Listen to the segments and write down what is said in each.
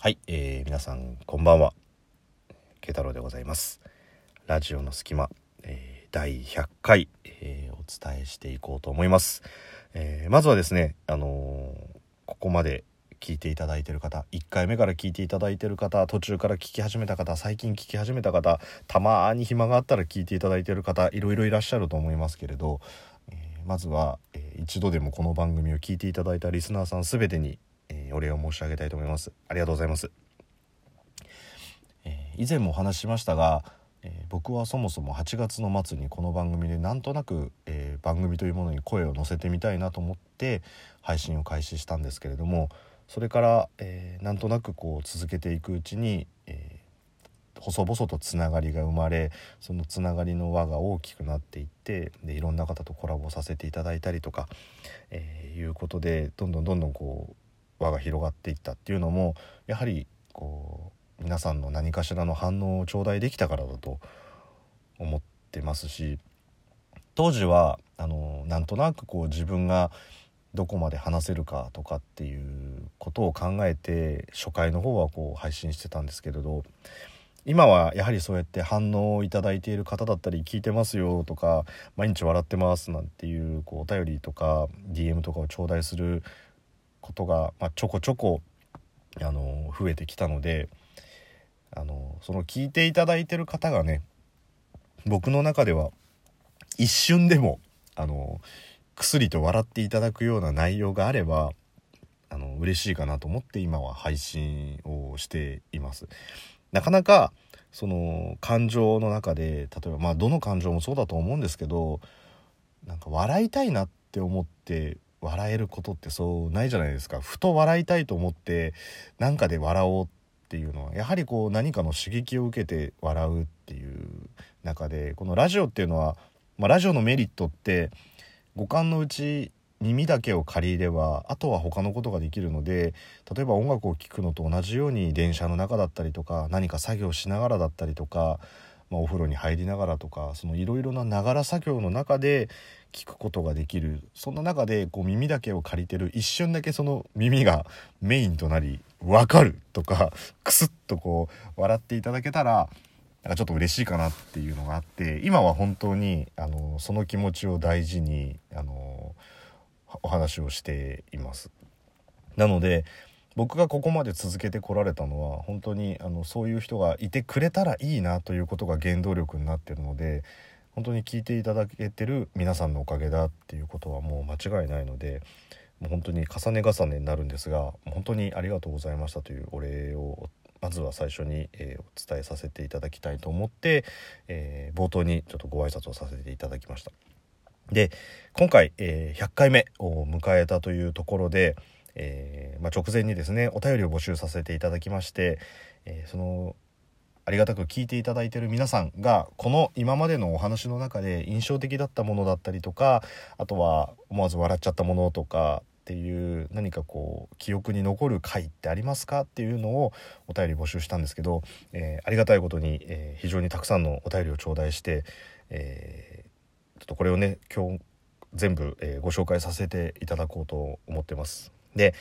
はい、えー、皆さんこんばんは。慶太郎でございます。ラジオの隙間、えー、第100回、えー、お伝えしていこうと思います、えー、まずはですねあのー、ここまで聞いていただいてる方1回目から聞いていただいてる方途中から聞き始めた方最近聞き始めた方たまに暇があったら聞いていただいてる方いろいろいらっしゃると思いますけれど、えー、まずは、えー、一度でもこの番組を聞いていただいたリスナーさん全てに、えー、お礼を申し上げたいと思います。ありがとうございます、え以前もお話ししましたがえ、僕はそもそも8月の末にこの番組でなんとなく、え、番組というものに声を乗せてみたいなと思って配信を開始したんですけれどもそれから、え、なんとなくこう続けていくうちに、えー、細々とつながりが生まれそのつながりの輪が大きくなっていってでいろんな方とコラボさせていただいたりとか、えー、いうことでどんどんどんどんこう輪が広がっていったっていうのもやはりこう皆さんの何かしらの反応を頂戴できたからだと思ってますし当時はあのなんとなくこう自分がどこまで話せるかとかっていうことを考えて初回の方はこう配信してたんですけれど今はやはりそうやって反応をいただいている方だったり聞いてますよとか毎日笑ってますなんていうこうお便りとか DM とかを頂戴することが、まあ、ちょこちょこあの増えてきたのであのその聞いていただいてる方がね僕の中では一瞬でもあの薬と笑っていただくような内容があればあの嬉しいかなと思って今は配信をしています。なかなかその感情の中で例えばまあどの感情もそうだと思うんですけどなんか笑いたいなって思って笑えることってそうないじゃないですか。ふと笑いたいと思って何かで笑おうっていうのはやはりこう何かの刺激を受けて笑うっていう中でこのラジオっていうのは、まあ、ラジオのメリットって五感のうち耳だけを借りればあとは他のことができるので例えば音楽を聴くのと同じように電車の中だったりとか何か作業しながらだったりとか、まあ、お風呂に入りながらとかいろいろなながら作業の中で聞くことができるそんな中でこう耳だけを借りてる一瞬だけその耳がメインとなり「分かる」とかクスッとこう笑っていただけたらなんかちょっと嬉しいかなっていうのがあって今は本当にあのその気持ちを大事にあのお話をしています。なので僕がここまで続けてこられたのは本当にあのそういう人がいてくれたらいいなということが原動力になってるので本当に聞いていただけてる皆さんのおかげだっていうことはもう間違いないのでもう本当に重ね重ねになるんですが本当にありがとうございましたというお礼をまずは最初に、えー、お伝えさせていただきたいと思って、えー、冒頭にちょっとご挨拶をさせていただきました。で今回、えー、100回目を迎えたというところで、えーまあ、直前にですねお便りを募集させていただきまして、えー、そのありがたく聞いていただいてる皆さんがこの今までのお話の中で印象的だったものだったりとかあとは思わず笑っちゃったものとかっていう何かこう記憶に残る回ってありますか？っていうのをお便り募集したんですけど、えー、ありがたいことに、えー、非常にたくさんのお便りを頂戴して、えー、ちょっとこれをね今日全部、えご紹介させていただこうと思ってます。で、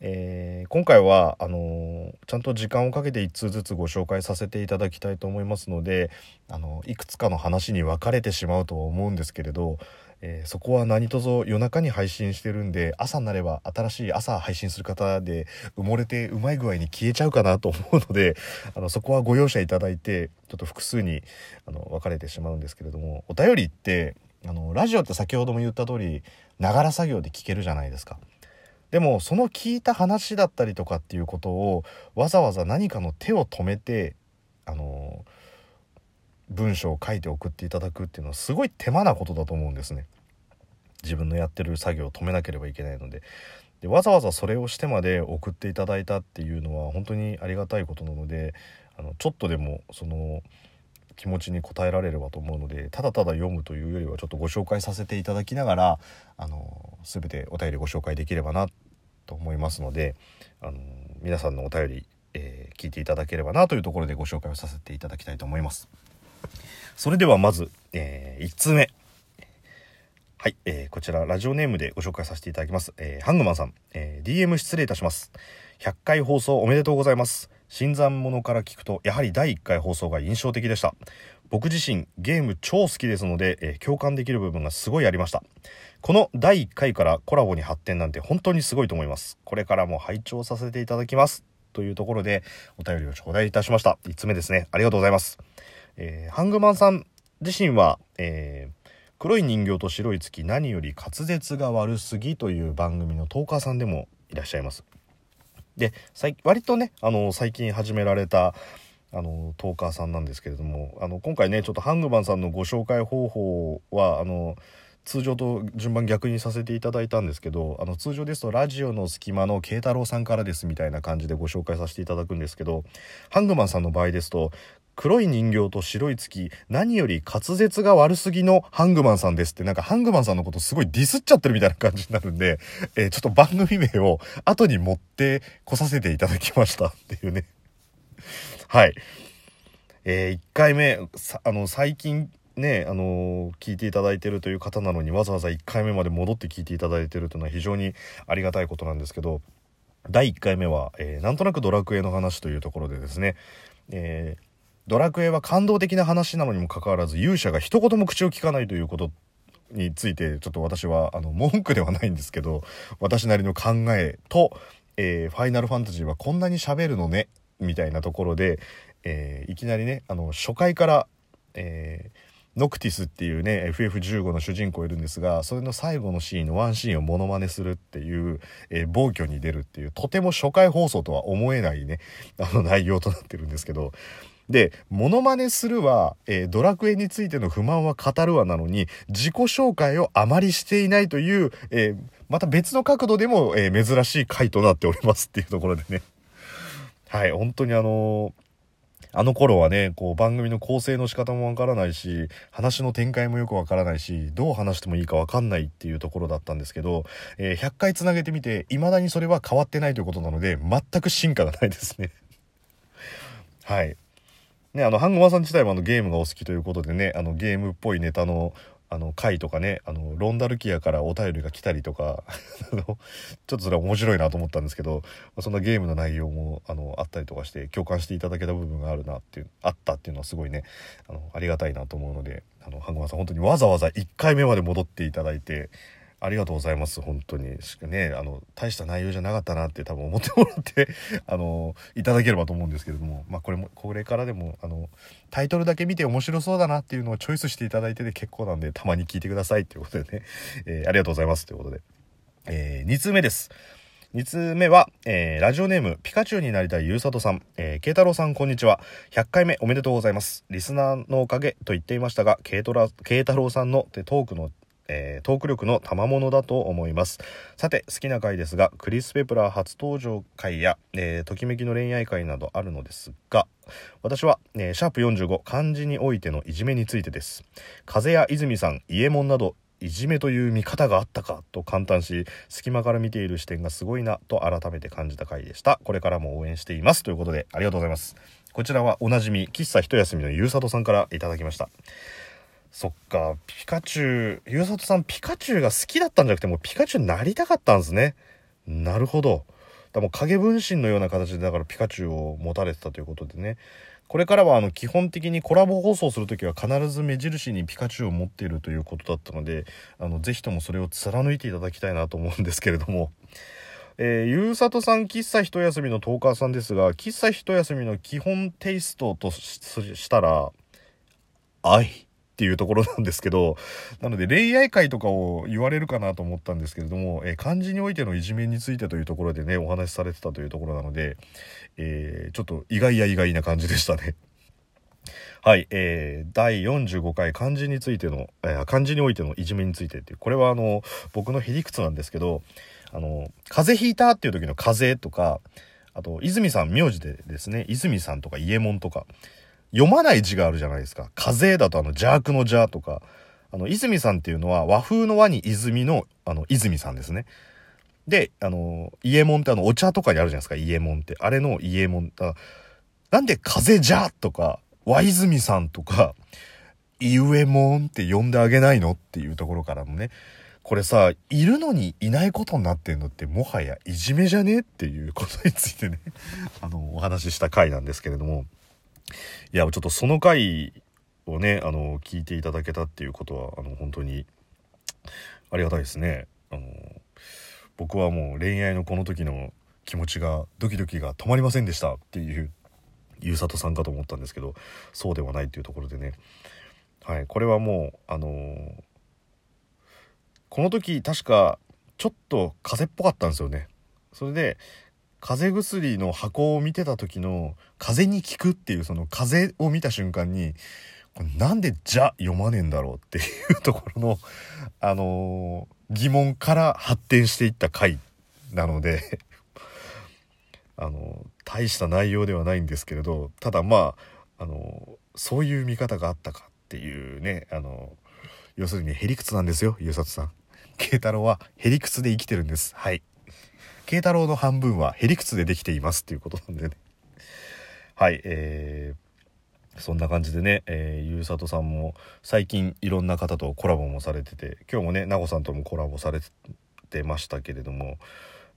えー、今回はあのー、ちゃんと時間をかけて1通ずつご紹介させていただきたいと思いますので、あのいくつかの話に分かれてしまうとは思うんですけれど、えー、そこは何卒夜中に配信してるんで朝になれば新しい朝配信する方で埋もれてうまい具合に消えちゃうかなと思うのであのそこはご容赦いただいてちょっと複数にあの分かれてしまうんですけれどもお便りってあのラジオって先ほども言った通りながら作業で聞けるじゃないですか。でもその聞いた話だったりとかっていうことをわざわざ何かの手を止めてあの文章を書いて送っていただくっていうのはすごい手間なことだと思うんですね。自分のやってる作業を止めなければいけないのででわざわざそれをしてまで送っていただいたっていうのは本当にありがたいことなのであのちょっとでもその気持ちに応えられればと思うのでただただ読むというよりはちょっとご紹介させていただきながらあの全てお便りご紹介できればなと思いますのであの皆さんのお便り、えー、聞いていただければなというところでご紹介をさせていただきたいと思います。それではまず、えー、1通目。はい、えー、こちらラジオネームでご紹介させていただきます。えー、ハングマンさん、えー、DM 失礼いたします。100回放送おめでとうございます新参者から聞くとやはり第1回放送が印象的でした僕自身ゲーム超好きですので、えー、共感できる部分がすごいありました。この第1回からコラボに発展なんて本当にすごいと思います。これからも拝聴させていただきます。というところでお便りを頂戴いたしました。5つ目ですね。ありがとうございます、えー、ハングマンさん自身は、えー黒い人形と白い月何より滑舌が悪すぎという番組のトーカーさんでもいらっしゃいます。で割とねあの最近始められたあのトーカーさんなんですけれどもあの今回ねちょっとハングマンさんのご紹介方法はあの通常と順番逆にさせていただいたんですけどあの通常ですとラジオの隙間の慶太郎さんからですみたいな感じでご紹介させていただくんですけどハングマンさんの場合ですと黒い人形と白い月何より滑舌が悪すぎのハングマンさんですってなんかハングマンさんのことすごいディスっちゃってるみたいな感じになるんで、えー、ちょっと番組名を後に持ってこさせていただきましたっていうね。はい。えー、1回目あの最近ね、あのー、聞いていただいてるという方なのにわざわざ1回目まで戻って聞いていただいてるというのは非常にありがたいことなんですけど第1回目は、えー、なんとなくドラクエの話というところでですね、えードラクエは感動的な話なのにもかかわらず勇者が一言も口を聞かないということについてちょっと私はあの文句ではないんですけど私なりの考えと、えー、ファイナルファンタジーはこんなに喋るのねみたいなところで、えー、いきなりねあの初回から、えー、ノクティスっていうね FF15 の主人公いるんですがそれの最後のシーンのワンシーンをモノマネするっていう、えー、暴挙に出るっていうとても初回放送とは思えないねあの内容となってるんですけどで、モノマネするは、えー、ドラクエについての不満は語るわなのに、自己紹介をあまりしていないという、えー、また別の角度でも、えー、珍しい回となっておりますっていうところでね。はい、本当にあのあの頃はね、こう番組の構成の仕方もわからないし、話の展開もよくわからないし、どう話してもいいかわかんないっていうところだったんですけど、えー、100回つなげてみて、未だにそれは変わってないということなので、全く進化がないですね。はい。ね、あの、ハンゴマさん自体もあのゲームがお好きということでね、あのゲームっぽいネタのあの回とかねあのロンダルキアからお便りが来たりとか ちょっとそれは面白いなと思ったんですけどそんなゲームの内容もあのあったりとかして共感していただけた部分があるなっていうあったっていうのはすごいねあのありがたいなと思うのであのハングマさん本当にわざわざ1回目まで戻っていただいてありがとうございます本当に。しかねあの大した内容じゃなかったなって多分思ってもらって あのいただければと思うんですけれども。まあこれもこれからでもあのタイトルだけ見て面白そうだなっていうのをチョイスしていただいてで結構なんでたまに聞いてくださいということでね、えー、ありがとうございますということで、えー、2通目です。2通目は、えー、ラジオネームピカチュウになりたいゆうさとさん、えー、慶太郎さんこんにちは。100回目おめでとうございます。リスナーのおかげと言っていましたが慶太郎さんのトークのえー、トーク力の賜物だと思います。さて好きな回ですがクリス・ペプラー初登場回や、えー、ときめきの恋愛回などあるのですが私は、えー、シャープ45漢字においてのいじめについてです。風や泉さん伊右衛門などいじめという見方があったかと感嘆し隙間から見ている視点がすごいなと改めて感じた回でした。これからも応援しています。ということでありがとうございます。こちらはおなじみ喫茶一休みのゆうさとさんからいただきました。そっか、ピカチュウ、ゆうさとさんピカチュウが好きだったんじゃなくてもうピカチュウになりたかったんですね。なるほど。だもう影分身のような形でだからピカチュウを持たれてたということでね。これからはあの基本的にコラボ放送する時は必ず目印にピカチュウを持っているということだったので、あの、ぜひともそれを貫いていただきたいなと思うんですけれども。えー、ゆうさとさん喫茶一休みのトーカーさんですが、喫茶一休みの基本テイストとしたら、愛。っていうところなんですけど、なので恋愛会とかを言われるかなと思ったんですけれども、え、漢字においてのいじめについてというところでね、お話しされてたというところなので、えー、ちょっと意外や意外な感じでしたね。はい、えー、第45回漢字についての、えー、漢字においてのいじめについてっていう、これはあの、僕のへりくつなんですけど、あの、風邪ひいたっていう時の風とか、あと、泉さん名字でですね、泉さんとか伊右衛門とか、読まない字があるじゃないですか。風だとあの邪悪の邪とか、あの、泉さんっていうのは和風の和に泉の、あの、泉さんですね。で、あの、伊右衛門ってあの、お茶とかにあるじゃないですか、伊右衛門って。あれの伊右衛門。なんで風じゃとか、和泉さんとか、伊右衛門って呼んであげないのっていうところからもね、これさいるのにいないことになってんのってもはやいじめじゃねっていうことについてねあのお話しした回なんですけれどもいやちょっとその回をねあの聞いていただけたっていうことはあの本当にありがたいですね。あの僕はもう恋愛のこの時の気持ちがドキドキが止まりませんでした。っていうゆうさとさんかと思ったんですけどそうではないっていうところでね。はいこれはもうあの、この時確かちょっと風邪っぽかったんですよね。それで風邪薬の箱を見てた時の風に効くっていうその風を見た瞬間にこれなんで「じゃ」読まねえんだろうっていうところのあのー、疑問から発展していった回なのであの大した内容ではないんですけれどただまああのそういう見方があったかっていうねあの要するにへりくつなんですよゆうさとさん。慶太郎はへりくつで生きてるんです。はい。慶太郎の半分はへりくつでできていますっていうことなんでね。はいえー、そんな感じでね、えー、ゆうさとさんも最近いろんな方とコラボもされてて今日もねなごさんともコラボされてましたけれども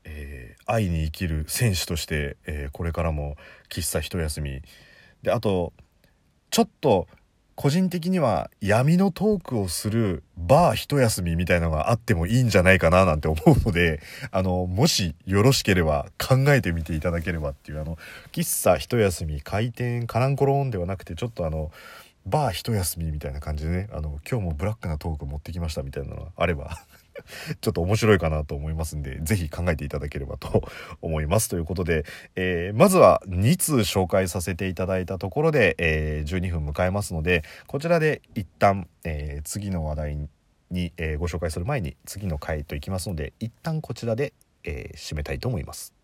えー、愛に生きる選手として、えー、これからも喫茶一休み。であとちょっと個人的には闇のトークをするバー一休みみたいなのがあってもいいんじゃないかななんて思うので あのもしよろしければ考えてみていただければっていうあの喫茶一休み開店カランコロンではなくてちょっとあのバー一休みみたいな感じでねあの今日もブラックなトーク持ってきましたみたいなのがあれば ちょっと面白いかなと思いますんで、ぜひ考えていただければと思います。ということで、えー、まずは2通紹介させていただいたところで、えー、12分迎えますので、こちらで一旦、えー、次の話題に、えご紹介する前に次の回といきますので、一旦こちらで、え締めたいと思います。